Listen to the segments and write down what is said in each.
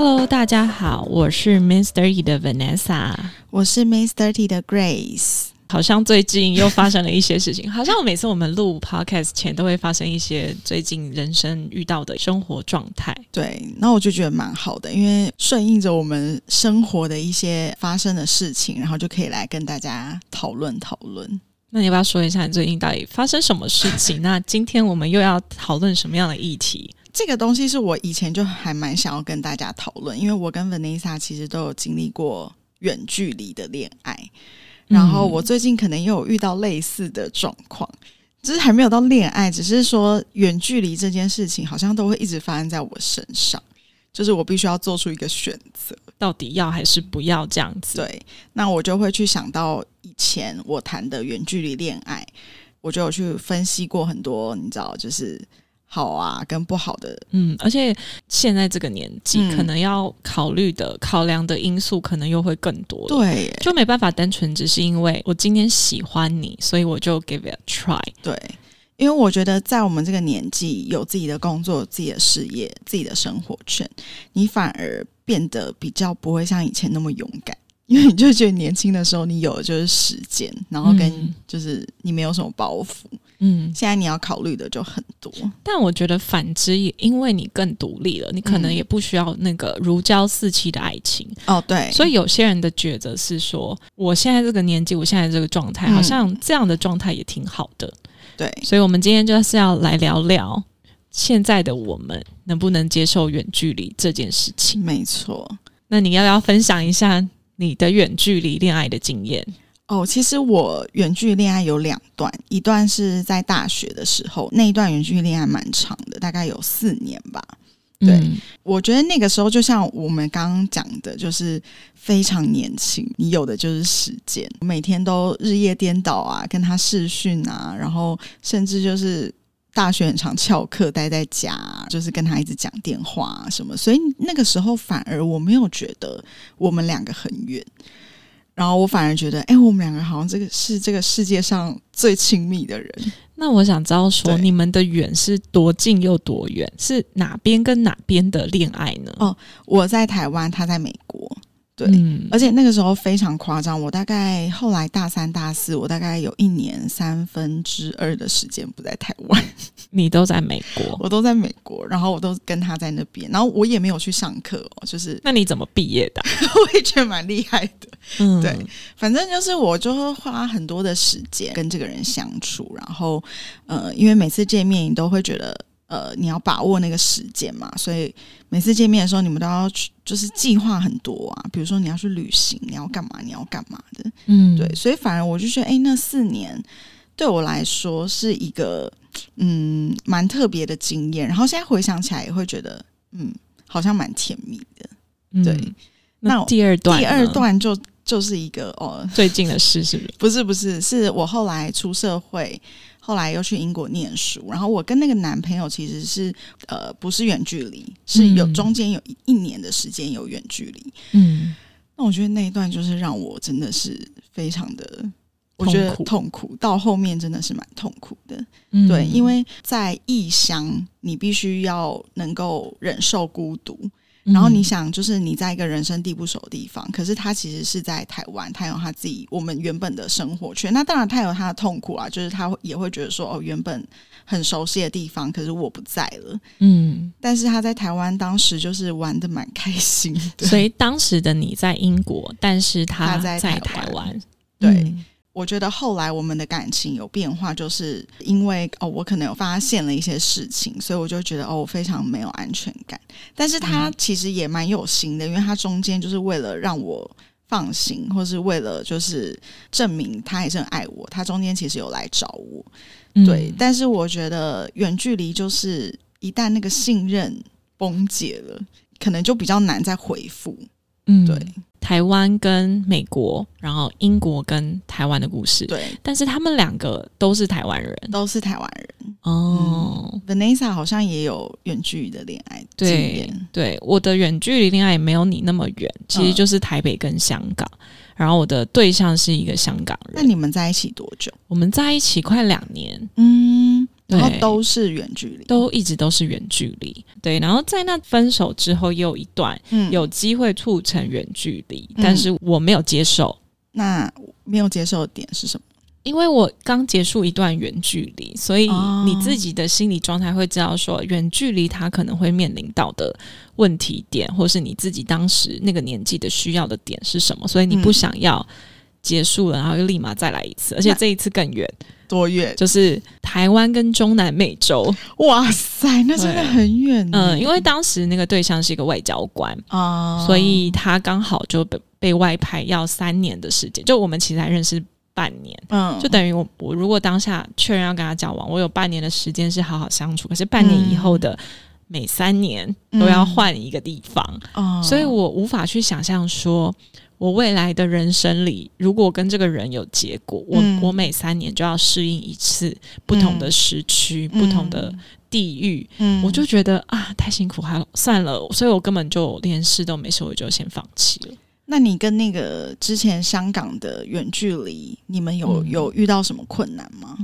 Hello，大家好，我是 Miss Thirty 的 Vanessa，我是 Miss Thirty 的 Grace。好像最近又发生了一些事情，好像每次我们录 Podcast 前都会发生一些最近人生遇到的生活状态。对，那我就觉得蛮好的，因为顺应着我们生活的一些发生的事情，然后就可以来跟大家讨论讨论。那你要不要说一下你最近到底发生什么事情？那今天我们又要讨论什么样的议题？这个东西是我以前就还蛮想要跟大家讨论，因为我跟 Vanessa 其实都有经历过远距离的恋爱，然后我最近可能也有遇到类似的状况，只是还没有到恋爱，只是说远距离这件事情好像都会一直发生在我身上，就是我必须要做出一个选择，到底要还是不要这样子？对，那我就会去想到以前我谈的远距离恋爱，我就有去分析过很多，你知道，就是。好啊，跟不好的，嗯，而且现在这个年纪，可能要考虑的、考量的因素，可能又会更多。对，就没办法单纯只是因为我今天喜欢你，所以我就 give it a try。对，因为我觉得在我们这个年纪，有自己的工作、自己的事业、自己的生活圈，你反而变得比较不会像以前那么勇敢。因为你就觉得年轻的时候，你有的就是时间，然后跟就是你没有什么包袱，嗯，现在你要考虑的就很多。但我觉得反之，也因为你更独立了，你可能也不需要那个如胶似漆的爱情。哦，对。所以有些人的抉择是说，我现在这个年纪，我现在这个状态，好像这样的状态也挺好的。对。所以我们今天就是要来聊聊现在的我们能不能接受远距离这件事情。没错。那你要不要分享一下？你的远距离恋爱的经验哦，其实我远距离恋爱有两段，一段是在大学的时候，那一段远距离恋爱蛮长的，大概有四年吧。对，我觉得那个时候就像我们刚刚讲的，就是非常年轻，你有的就是时间，每天都日夜颠倒啊，跟他视讯啊，然后甚至就是。大学很常翘课待在家，就是跟他一直讲电话什么，所以那个时候反而我没有觉得我们两个很远，然后我反而觉得，哎，我们两个好像这个是这个世界上最亲密的人。那我想知道说，你们的远是多近又多远？是哪边跟哪边的恋爱呢？哦，我在台湾，他在美国。对，而且那个时候非常夸张。我大概后来大三、大四，我大概有一年三分之二的时间不在台湾。你都在美国，我都在美国，然后我都跟他在那边，然后我也没有去上课哦。就是那你怎么毕业的？我也觉得蛮厉害的。嗯，对，反正就是我就会花很多的时间跟这个人相处，然后呃，因为每次见面你都会觉得。呃，你要把握那个时间嘛，所以每次见面的时候，你们都要去，就是计划很多啊。比如说你要去旅行，你要干嘛，你要干嘛的，嗯，对。所以反而我就觉得，哎，那四年对我来说是一个嗯蛮特别的经验。然后现在回想起来，也会觉得，嗯，好像蛮甜蜜的。对，那第二段，第二段就就是一个哦，最近的事是不是？不是，不是，是我后来出社会。后来又去英国念书，然后我跟那个男朋友其实是呃不是远距离，是有中间有一年的时间有远距离。嗯，那我觉得那一段就是让我真的是非常的，我觉得痛苦，到后面真的是蛮痛苦的。对，因为在异乡，你必须要能够忍受孤独。然后你想，就是你在一个人生地不熟的地方，可是他其实是在台湾，他有他自己我们原本的生活圈。那当然他有他的痛苦啊，就是他也会觉得说，哦，原本很熟悉的地方，可是我不在了。嗯，但是他在台湾当时就是玩的蛮开心的。所以当时的你在英国，但是他在台湾，对。我觉得后来我们的感情有变化，就是因为哦，我可能有发现了一些事情，所以我就觉得哦，我非常没有安全感。但是他其实也蛮有心的，因为他中间就是为了让我放心，或是为了就是证明他还是很爱我，他中间其实有来找我。对，但是我觉得远距离就是一旦那个信任崩解了，可能就比较难再回复。嗯，对，台湾跟美国，然后英国跟台湾的故事，对，但是他们两个都是台湾人都是台湾人。哦。Vanessa 好像也有远距离的恋爱经对验，对，我的远距离恋爱也没有你那么远，其实嗯就是台北跟香港。然后我的对象是一个香港人那，你们在一起多久？我们在一起快两年，嗯，然后对都是远距离，都一直都是远距离。对，然后在那分手之后，也有一段嗯有机会促成远距离，嗯但是我没有接受。那没有接受的点是什么？因为我刚结束一段远距离，所以哦你自己的心理状态会知道说，远距离他可能会面临到的问题点，或是你自己当时那个年纪的需要的点是什么，所以你不嗯想要结束了，然后又立马再来一次，而且这一次更远，多远？就是台湾跟中南美洲。哇塞，那真的很远呢。嗯，因为当时那个对象是一个外交官，啊，所以他刚好就被被外派要三年的时间，就我们其实还认识半年。嗯，就等于我我如果当下确认要跟他交往，我有半年的时间是好好相处，可是半年以后的每三年都要换一个地方，啊所以我无法去想象说。我未来的人生里，如果跟这个人有结果，我、嗯。我每三年就要适应一次不同的时区、不同的地域，嗯。我就觉得啊，太辛苦，还算了，所以我根本就连试都没试，我就先放弃了。那你跟那个之前香港的远距离，你们有、嗯。有遇到什么困难吗？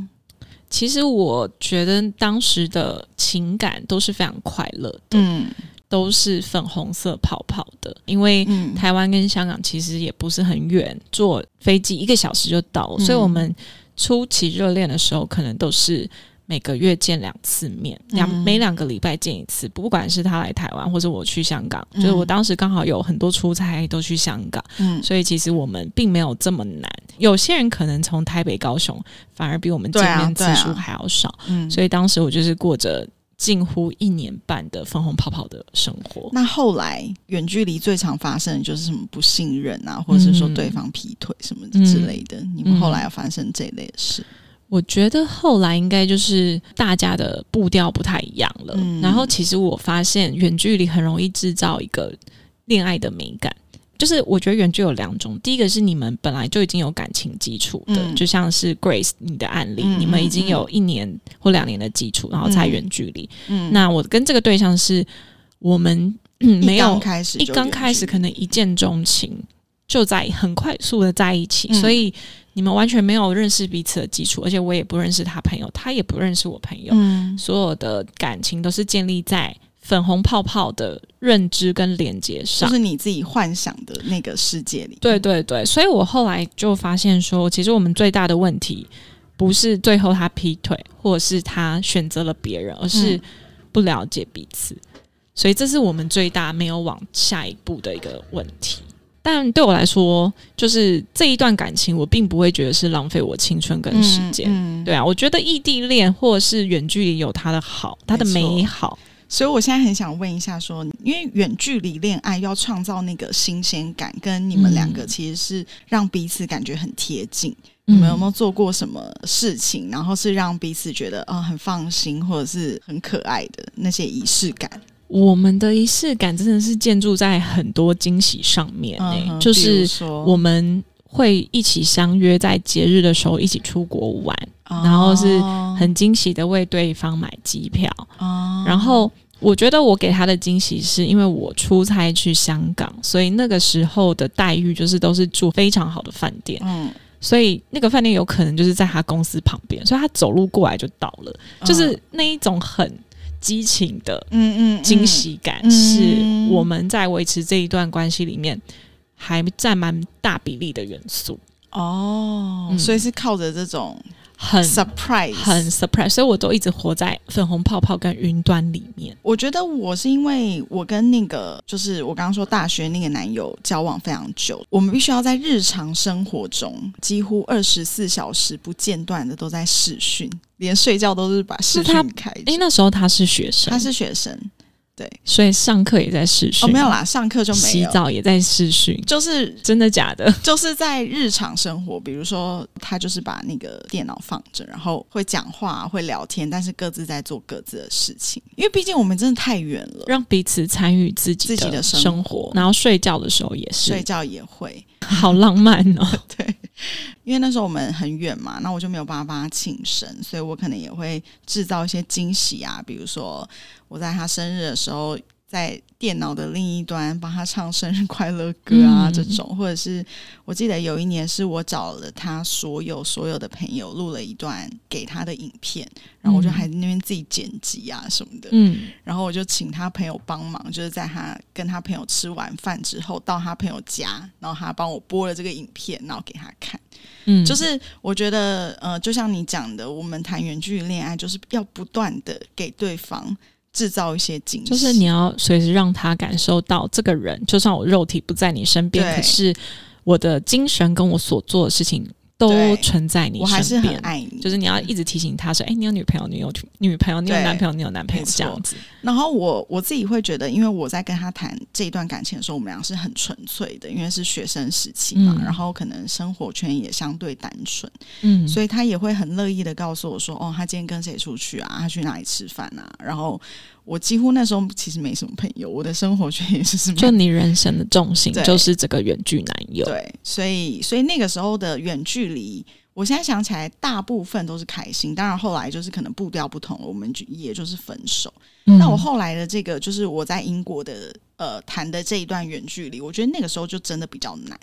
其实我觉得当时的情感都是非常快乐的，嗯都是粉红色泡泡的，因为嗯。台湾跟香港其实也不是很远，坐飞机一个小时就到，嗯。所以我们初期热恋的时候，可能都是每个月见两次面，两、嗯每两个礼拜见一次，不管是他来台湾或者我去香港，嗯。就是我当时刚好有很多出差都去香港，嗯，所以其实我们并没有这么难。有些人可能从台北、高雄反而比我们见面次数还要少，嗯。所以当时我就是过着近乎一年半的粉红泡泡的生活。那后来远距离最常发生的就是什么不信任啊，或者是说嗯对方劈腿什么之类的。你们后来有发生这一类的事？我觉得后来应该就是大家的步调不太一样了。嗯然后其实我发现远距离很容易制造一个恋爱的美感。就是我觉得远距有两种，第一个是你们本来就已经有感情基础的，嗯。就像是 Grace 你的案例，嗯你们已经有一年或两年的基础，然后才远距离。嗯，那我跟这个对象是我们、嗯、没有刚开始一刚开始可能一见钟情，就在很快速的在一起，嗯。所以你们完全没有认识彼此的基础，而且我也不认识他朋友，他也不认识我朋友，嗯。所有的感情都是建立在粉红泡泡的认知跟连接上就。是你自己幻想的那个世界里。对对对，所以我后来就发现说，其实我们最大的问题不是最后他劈腿，或者是他选择了别人，而是嗯不了解彼此。所以这是我们最大没有往下一步的一个问题。但对我来说，就是这一段感情，我并不会觉得是浪费我青春跟时间。嗯，嗯对啊，我觉得异地恋或者是远距离有它的好，它的美好。所以我现在很想问一下说因为远距离恋爱要创造那个新鲜感，跟你们两个嗯其实是让彼此感觉很贴近。你们有没有？做过什么事情，然后是让彼此觉得啊、呃很放心，或者是很可爱的那些仪式感？我们的仪式感真的是建筑在很多惊喜上面就是我们会一起相约在节日的时候一起出国玩，然后是哦很惊喜的为对方买机票。哦然后我觉得我给他的惊喜是因为我出差去香港，所以那个时候的待遇就是都是住非常好的饭店，嗯，所以那个饭店有可能就是在他公司旁边，所以他走路过来就到了，就是那一种很激情的嗯嗯。惊喜感，嗯。是我们在维持这一段关系里面还占蛮大比例的元素，哦，嗯。所以是靠着这种很 surprise，很 surprise，所以我都一直活在粉红泡泡跟云端里面。我觉得我是因为我跟那个就是我刚刚说大学那个男友交往非常久，我们必须要在日常生活中几乎二十四小时不间断的都在视讯，连睡觉都是把视讯开着。诶，那时候他是学生，他是学生，对，所以上课也在视讯，哦，没有啦，上课就没有。洗澡也在视讯，就是真的假的？就是在日常生活，比如说他就是把那个电脑放着，然后会讲话、会聊天，但是各自在做各自的事情。因为毕竟我们真的太远了，让彼此参与自己自己的生生活然后睡觉的时候也是，睡觉也会。好浪漫哦。对，因为那时候我们很远嘛，那我就没有办法帮他庆生，所以我可能也会制造一些惊喜啊，比如说我在他生日的时候。在电脑的另一端帮他唱生日快乐歌啊，嗯。这种，或者是我记得有一年是我找了他所有所有的朋友录了一段给他的影片，然后我就还在那边自己剪辑啊什么的，嗯。然后我就请他朋友帮忙，就是在他跟他朋友吃完饭之后，到他朋友家，然后他帮我播了这个影片，然后给他看。嗯，就是我觉得，呃，就像你讲的，我们谈远距离恋爱，就是要不断的给对方制造一些惊喜，就是你要随时让他感受到，这个人就算我肉体不在你身边，可是我的精神跟我所做的事情都存在你我还是。很爱你。就是你要一直提醒他说：“哎、你有女朋友，你有女朋友，你有男朋友，你有男朋友。”这样子，然后我我自己会觉得，因为我在跟他谈这一段感情的时候，我们俩是很纯粹的，因为是学生时期嘛，嗯然后可能生活圈也相对单纯，嗯，所以他也会很乐意的告诉我说：“哦，他今天跟谁出去啊？他去哪里吃饭啊？”然后我几乎那时候其实没什么朋友，我的生活圈也是什么就你人生的重心对就是这个远距男友。对，所以所以那个时候的远距离，我现在想起来，大部分都是开心。当然后来就是可能步调不同了，我们就也就是分手。嗯那我后来的这个，就是我在英国的呃谈的这一段远距离，我觉得那个时候就真的比较难，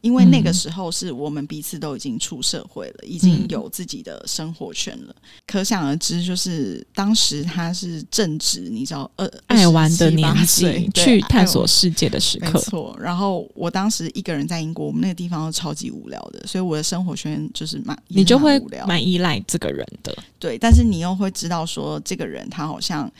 因为那个嗯时候是我们彼此都已经出社会了，已经嗯有自己的生活圈了，可想而知，就是当时他是正值你知道呃爱玩的年纪，对去探索世界的时刻。没错，然后我当时一个人在英国，我们那个地方都超级无聊的，所以我的生活圈就是蛮你就会蛮依赖这个人的，对，但是你又会知道说这个人他好像，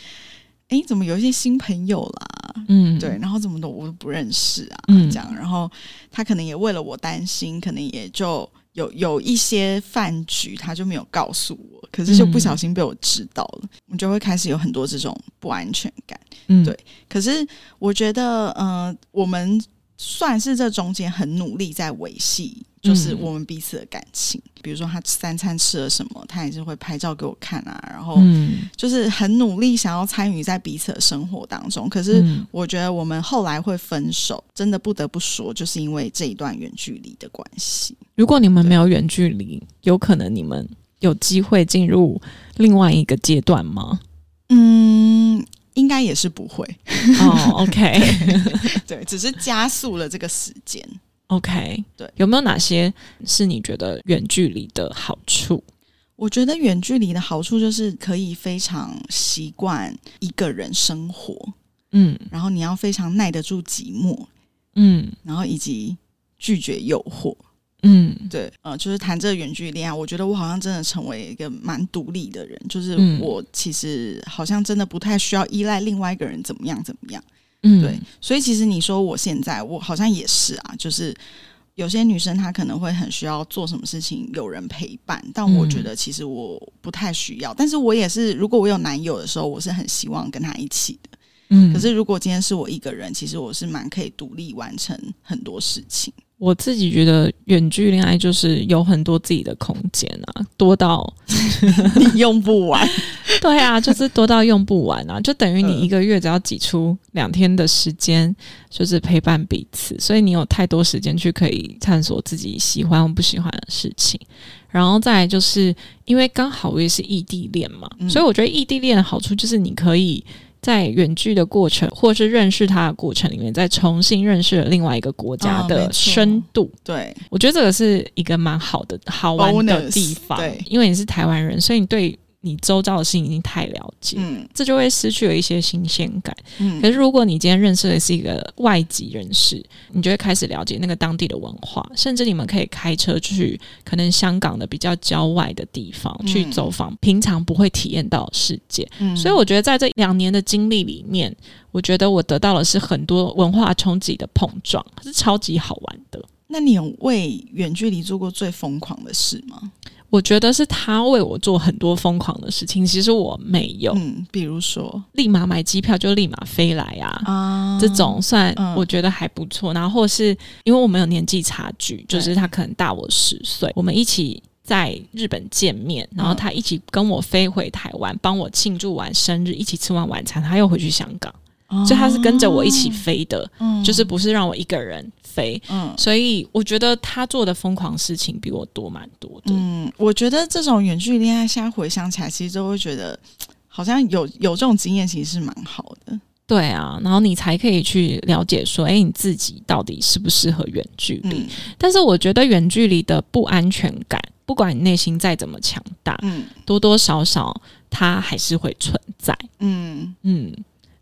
哎，怎么有一些新朋友啦？嗯，对，，然后怎么都我都不认识啊，嗯。这样，然后他可能也为了我担心，可能也就有有一些饭局，他就没有告诉我，可是就不嗯。小心被我知道了，我就会开始有很多这种不安全感。嗯，对可是我觉得，呃，我们算是这中间很努力在维系，就是嗯我们彼此的感情。比如说他三餐吃了什么，他也是会拍照给我看啊，然后嗯，就是很努力想要参与在彼此的生活当中。可是嗯我觉得我们后来会分手，真的不得不说，就是因为这一段远距离的关系。如果你们没有远距离，有可能你们有机会进入另外一个阶段吗？嗯，应该也是不会，哦，OK 对，只是加速了这个时间。OK，对，有没有哪些是你觉得远距离的好处？我觉得远距离的好处就是可以非常习惯一个人生活，嗯然后你要非常耐得住寂寞，嗯然后以及拒绝诱惑。嗯对，呃，就是谈这个远距离恋爱，我觉得我好像真的成为一个蛮独立的人，就是嗯我其实好像真的不太需要依赖另外一个人怎么样怎么样。嗯，对，所以其实你说我现在，我好像也是啊，就是有些女生她可能会很需要做什么事情有人陪伴，但我觉得其实我不太需要。但是我也是，如果我有男友的时候，我是很希望跟他一起的。嗯，可是如果今天是我一个人，其实我是蛮可以独立完成很多事情。我自己觉得远距恋爱就是有很多自己的空间啊，多到 你用不完，对啊，就是多到用不完啊，就等于你嗯一个月只要挤出两天的时间，就是陪伴彼此，所以你有太多时间去可以探索自己喜欢或不喜欢的事情。然后再来就是因为刚好我也是异地恋嘛，嗯所以我觉得异地恋的好处就是你可以。在远距的过程，或是认识他的过程里面，再重新认识了另外一个国家的深度。对，我觉得这个是一个蛮好的、好玩的地方。对因为你是台湾人，所以你对你周遭的事情已经太了解，嗯这就会失去了一些新鲜感。嗯可是如果你今天认识的是一个外籍人士，你就会开始了解那个当地的文化，甚至你们可以开车去可能香港的比较郊外的地方、嗯去走访平常不会体验到的世界。嗯所以我觉得在这两年的经历里面，我觉得我得到的是很多文化冲击的碰撞，是超级好玩的。那你有为远距离做过最疯狂的事吗？我觉得是他为我做很多疯狂的事情，其实我没有，嗯，比如说。立马买机票就立马飞来啊。啊。这种算嗯我觉得还不错，然后或是因为我们有年纪差距，就是他可能大我十岁，我们一起在日本见面，然后他一起跟我飞回台湾，帮我庆祝完生日，一起吃完晚餐，他又回去香港，所以他是跟着我一起飞的，嗯就是不是让我一个人飞，嗯所以我觉得他做的疯狂事情比我多蛮多的。嗯，我觉得这种远距离恋爱，现在回想起来，其实都会觉得好像有有这种经验，其实是蛮好的。对啊，然后你才可以去了解说，哎，你自己到底适不适合远距离？嗯但是我觉得远距离的不安全感，不管你内心再怎么强大，嗯多多少少它还是会存在。嗯，嗯，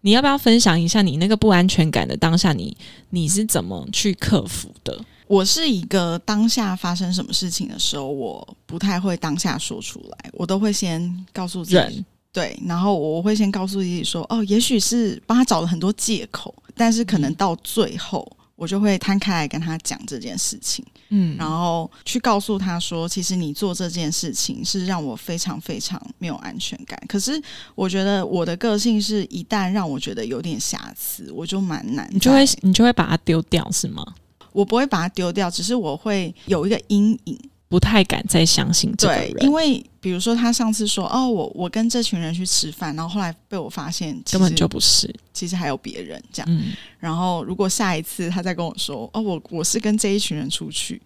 你要不要分享一下你那个不安全感的当下你，你是怎么去克服的？我是一个当下发生什么事情的时候，我不太会当下说出来，我都会先告诉自己，对，然后我会先告诉自己说，哦，也许是帮他找了很多借口，但是可能到最后，我就会摊开来跟他讲这件事情，嗯，然后去告诉他说，其实你做这件事情是让我非常非常没有安全感。可是我觉得我的个性是一旦让我觉得有点瑕疵，我就蛮难，你就会你就会把它丢掉是吗？我不会把它丢掉，只是我会有一个阴影。不太敢再相信这个对，人，因为比如说他上次说哦，我我跟这群人去吃饭，然后后来被我发现根本就不是。其实还有别人这样。嗯，然后如果下一次他再跟我说哦，我我是跟这一群人出去，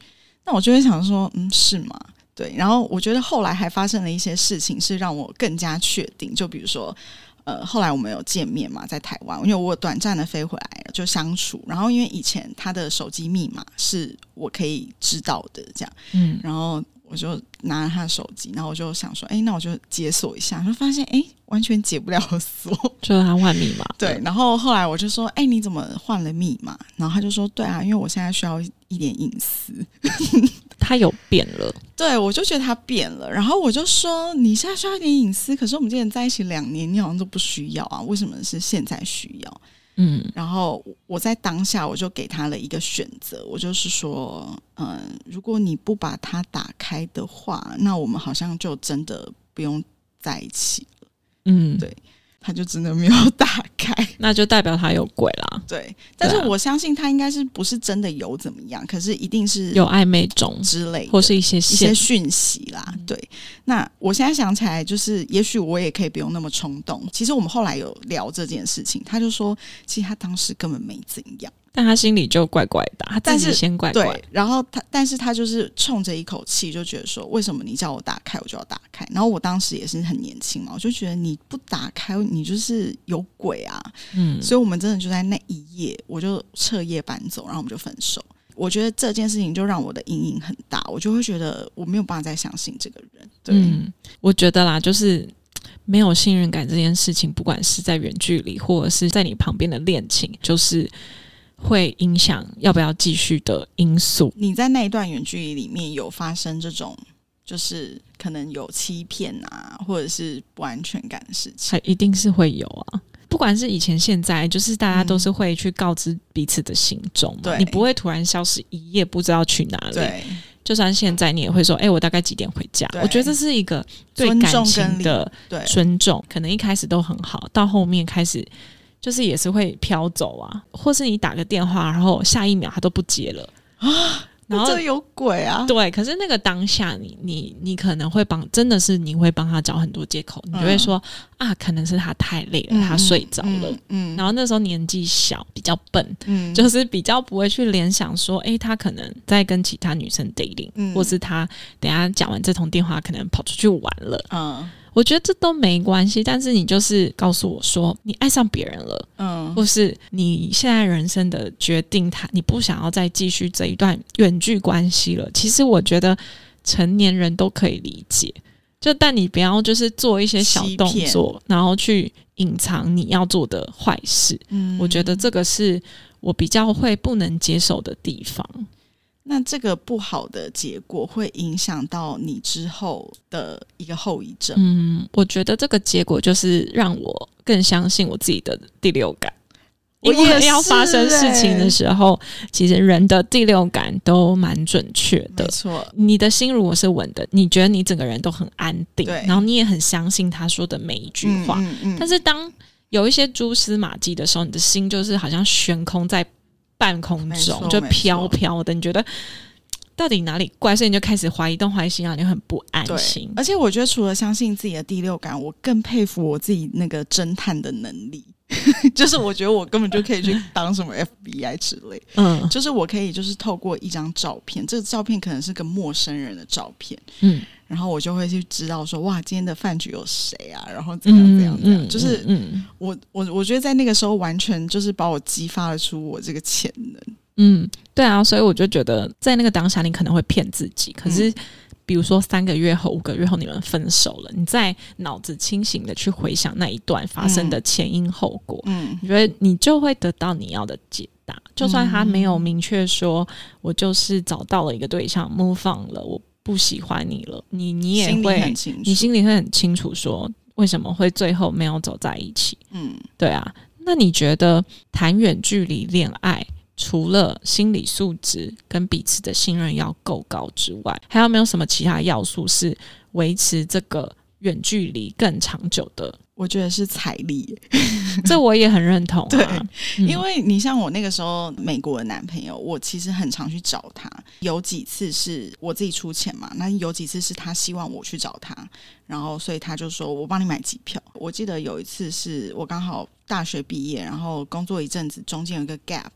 那我就会想说，嗯，是吗？对。然后我觉得后来还发生了一些事情，是让我更加确定。就比如说，呃，后来我们有见面嘛，在台湾，因为我短暂的飞回来就相处。然后因为以前他的手机密码是我可以知道的，这样。嗯，然后我就拿了他的手机，然后我就想说，哎，那我就解锁一下，就发现哎，完全解不了锁。就是他换密码。对，，然后后来我就说，哎，你怎么换了密码？然后他就说，对啊，因为我现在需要一点隐私。他有变了。对，我就觉得他变了，然后我就说，你现在需要一点隐私，可是我们之前在一起两年，你好像都不需要啊，为什么是现在需要？嗯然后我在当下我就给他了一个选择，我就是说，嗯，如果你不把它打开的话，那我们好像就真的不用在一起了。嗯，对他就真的没有打开，那就代表他有鬼啦，对，但是我相信他应该是不是真的有怎么样，可是一定是有暧昧中，之类，或是一些一些线。讯息啦。对，那我现在想起来，就是也许我也可以不用那么冲动。其实我们后来有聊这件事情，他就说，其实他当时根本没怎样。但他心里就怪怪的，他自己先怪怪对。，然后他，但是他就是冲着一口气，就觉得说，为什么你叫我打开，我就要打开？然后我当时也是很年轻嘛，我就觉得你不打开，你就是有鬼啊！嗯，所以我们真的就在那一夜，我就彻夜搬走，然后我们就分手。我觉得这件事情就让我的阴影很大，我就会觉得我没有办法再相信这个人。对，嗯，我觉得啦，就是没有信任感这件事情，不管是在远距离，或者是在你旁边的恋情，就是会影响要不要继续的因素。你在那一段远距离里面有发生这种，就是可能有欺骗啊，或者是不安全感的事情。还一定是会有啊。不管是以前现在，就是大家都是会去告知彼此的行踪嘛，对你不会突然消失一夜不知道去哪里。对，就算现在你也会说，哎、我大概几点回家？我觉得这是一个对感情的，尊重，可能一开始都很好，到后面开始就是也是会飘走啊，或是你打个电话，然后下一秒他都不接了啊，然后这有鬼啊！对，可是那个当下你，你你可能会帮，真的是你会帮他找很多借口，你就会说、啊，可能是他太累了，他睡着了。嗯，嗯然后那时候年纪小，比较笨，嗯，就是比较不会去联想说，诶，他可能在跟其他女生 dating，、嗯或是他等下讲完这通电话，可能跑出去玩了。嗯我觉得这都没关系，但是你就是告诉我说，你爱上别人了，嗯或是你现在人生的决定，他你不想要再继续这一段远距关系了。其实我觉得成年人都可以理解，就但你不要就是做一些小动作，然后去隐藏你要做的坏事。嗯我觉得这个是我比较会不能接受的地方。那这个不好的结果会影响到你之后的一个后遗症。嗯，我觉得这个结果就是让我更相信我自己的第六感。我因为也要发生事情的欸时候，其实人的第六感都蛮准确的。没。错，你的心如果是稳的，你觉得你整个人都很安定，然后你也很相信他说的每一句话。嗯嗯但是当有一些蛛丝马迹的时候，你的心就是好像悬空在半空中，就飘飘的，你觉得到底哪里怪，所以你就开始怀疑东怀疑西啊，你很不安心，。而且我觉得除了相信自己的第六感，我更佩服我自己那个侦探的能力。就是我觉得我根本就可以去当什么 FBI 之类，嗯就是我可以就是透过一张照片，这个照片可能是个陌生人的照片，嗯，然后我就会去知道说哇，今天的饭局有谁啊，然后怎样怎样怎样，就是嗯我我我觉得在那个时候完全就是把我激发了出我这个潜能。嗯，对啊，所以我就觉得在那个当下，你可能会骗自己。可是，比如说三个月后、五个月后你们分手了，你在脑子清醒的去回想那一段发生的前因后果，嗯你觉得你就会得到你要的解答。就算他没有明确说，我就是找到了一个对象，move on 了，我不喜欢你了，你你也会很清楚，你心里会很清楚说为什么会最后没有走在一起。嗯对啊，那你觉得谈远距离恋爱，除了心理素质跟彼此的信任要够高之外，还有没有什么其他要素是维持这个远距离更长久的？我觉得是财力耶，这我也很认同、啊，对嗯因为你像我那个时候美国的男朋友，我其实很常去找他，有几次是我自己出钱嘛，那有几次是他希望我去找他，然后所以他就说我帮你买机票。我记得有一次是我刚好大学毕业，然后工作一阵子，中间有一个 gap，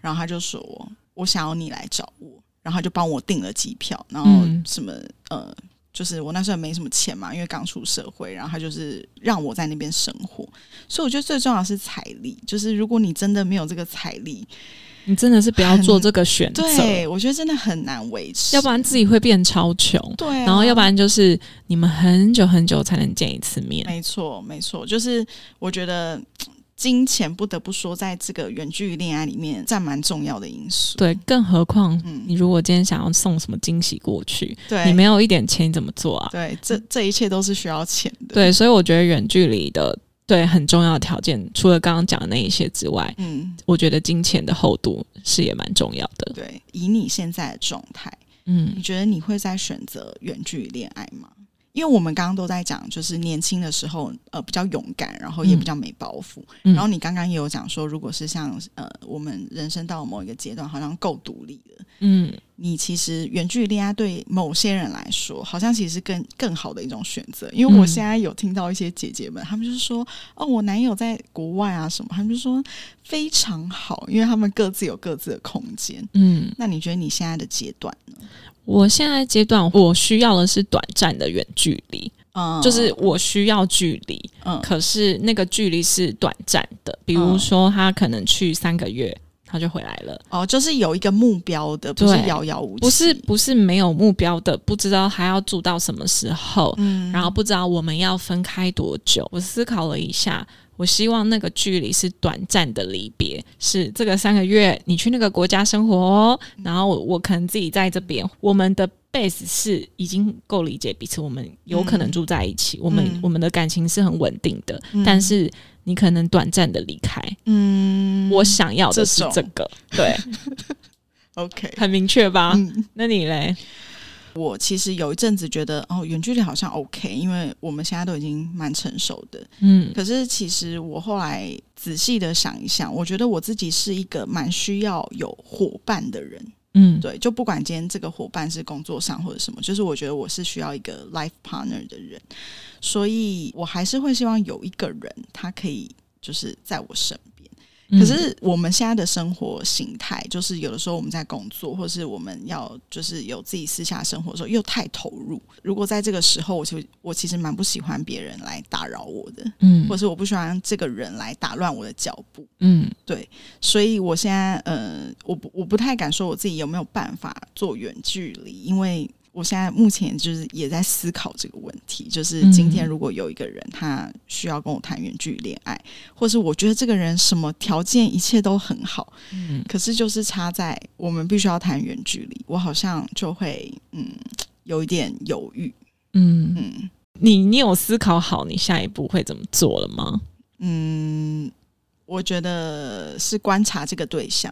然后他就说我我想要你来找我，然后他就帮我订了机票，然后嗯什么、呃。就是我那时候也没什么钱嘛，因为刚出社会，然后他就是让我在那边生活，所以我觉得最重要的是财力。就是如果你真的没有这个财力，你真的是不要做这个选择，对我觉得真的很难维持，要不然自己会变超穷。对、啊，然后，要不然就是你们很久很久才能见一次面。没错没错，就是我觉得金钱不得不说在这个远距离恋爱里面占蛮重要的因素。对，更何况嗯你如果今天想要送什么惊喜过去，对，你没有一点钱，你怎么做啊？对，这这一切都是需要钱的。，对，所以我觉得远距离的对很重要的条件，除了刚刚讲的那一些之外，嗯，我觉得金钱的厚度是也蛮重要的。对，以你现在的状态，嗯你觉得你会再选择远距离恋爱吗？因为我们刚刚都在讲，就是年轻的时候，呃，比较勇敢，然后也比较没包袱。嗯然后你刚刚也有讲说，如果是像呃，我们人生到某一个阶段，好像够独立了，嗯，你其实远距离恋爱对某些人来说，好像其实是更更好的一种选择。因为我嗯现在有听到一些姐姐们，她们就是说，哦，我男友在国外啊什么，他们就说非常好，因为他们各自有各自的空间。嗯，那你觉得你现在的阶段呢？我现在阶段我需要的是短暂的远距离，嗯，就是我需要距离，嗯。可是那个距离是短暂的，比如说他可能去三个月。他就回来了，哦，就是有一个目标的，不是对遥遥无期，不是不是没有目标的，不知道还要住到什么时候，嗯。然后不知道我们要分开多久。我思考了一下，我希望那个距离是短暂的离别，是这个三个月你去那个国家生活哦，然后我我可能自己在这边，我们的 base 是已经够理解彼此，我们有可能住在一起，我们嗯我们的感情是很稳定的，嗯。但是你可能短暂的离开，嗯，我想要的是这个，对，OK，很明确吧？嗯，那你嘞？我其实有一阵子觉得哦，远距离好像 OK，因为我们现在都已经蛮成熟的。嗯可是其实我后来仔细的想一想，我觉得我自己是一个蛮需要有伙伴的人。嗯，对，就不管今天这个伙伴是工作上或者什么，就是我觉得我是需要一个 life partner 的人，所以我还是会希望有一个人，他可以就是在我身可是我们现在的生活形态，就是有的时候我们在工作，或是我们要就是有自己私下生活的时候，又太投入。如果在这个时候，我就我其实蛮不喜欢别人来打扰我的，嗯或是我不喜欢这个人来打乱我的脚步。嗯对所以我现在呃，我不我不太敢说我自己有没有办法做远距离，因为我现在目前就是也在思考这个问题，就是今天如果有一个人他需要跟我谈远距离恋爱，或是我觉得这个人什么条件一切都很好，嗯。可是就是差在我们必须要谈远距离，我好像就会嗯有一点犹豫，嗯，嗯。你你有思考好你下一步会怎么做了吗？嗯，我觉得是观察这个对象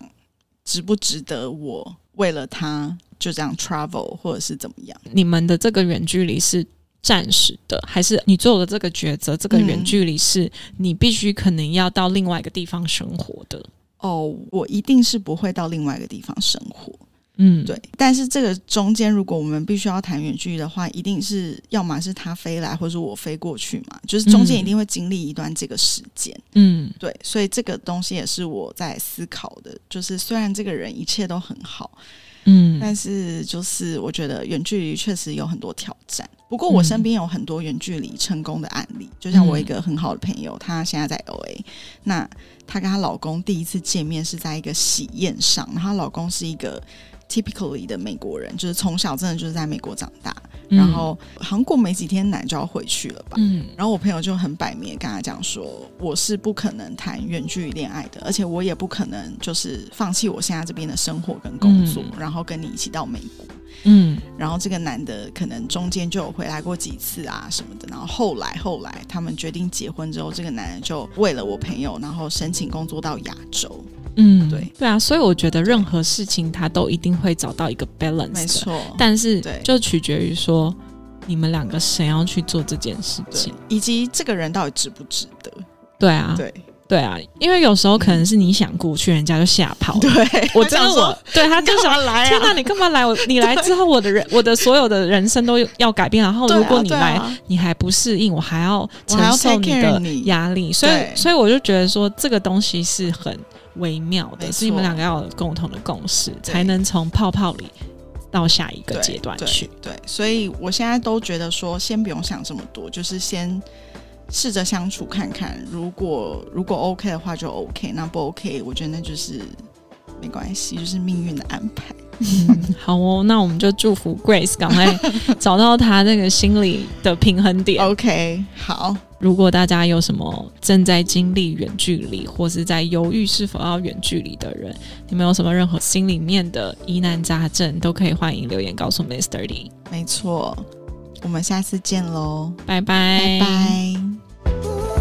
值不值得我为了他就这样 travel，或者是怎么样。你们的这个远距离是暂时的，还是你做的这个抉择？这个远距离是你必须可能要到另外一个地方生活的？哦，我一定是不会到另外一个地方生活。嗯，对，但是这个中间，如果我们必须要谈远距离的话，一定是要么是他飞来，或者是我飞过去嘛，就是中间一定会经历一段这个时间。嗯，对，所以这个东西也是我在思考的。就是虽然这个人一切都很好，嗯，但是就是我觉得远距离确实有很多挑战。不过我身边有很多远距离成功的案例，就像我一个很好的朋友，她现在在 O A，那她跟她老公第一次见面是在一个喜宴上，然后她老公是一个。Typically 的美国人，就是从小真的就是在美国长大，然后好像过没几天奶就要回去了吧。嗯，然后我朋友就很摆明跟他讲说，我是不可能谈远距离恋爱的，而且我也不可能就是放弃我现在这边的生活跟工作，然后跟你一起到美国。嗯，然后这个男的可能中间就有回来过几次啊什么的，然后后来后来他们决定结婚之后，这个男人就为了我朋友，然后申请工作到亚洲。嗯，对对啊，所以我觉得任何事情他都一定会找到一个 balance，没错。但是对，就取决于说你们两个谁要去做这件事情，以及这个人到底值不值得。对啊，对对啊，因为有时候可能是你想过去，人家就吓跑。对，我真的我对他就想来，天哪，你干嘛来？我 你来之后，我的人我的所有的人生都要改变。然后如果你来，你还不适应，我还要承受你的压力。所以，所以我就觉得说，这个东西是很。微妙的，是你们两个要有共同的共识，才能从泡泡里到下一个阶段去。对，所以我现在都觉得说，先不用想这么多，就是先试着相处看看。如果如果 OK 的话，就 OK；那不 OK，我觉得那就是没关系，就是命运的安排。好哦，那我们就祝福 Grace 赶快找到他那个心理的平衡点。OK，好。如果大家有什么正在经历远距离，或是在犹豫是否要远距离的人，你们有什么任何心里面的疑难杂症，都可以欢迎留言告诉 Mr. D。没错，我们下次见喽，拜拜，拜拜。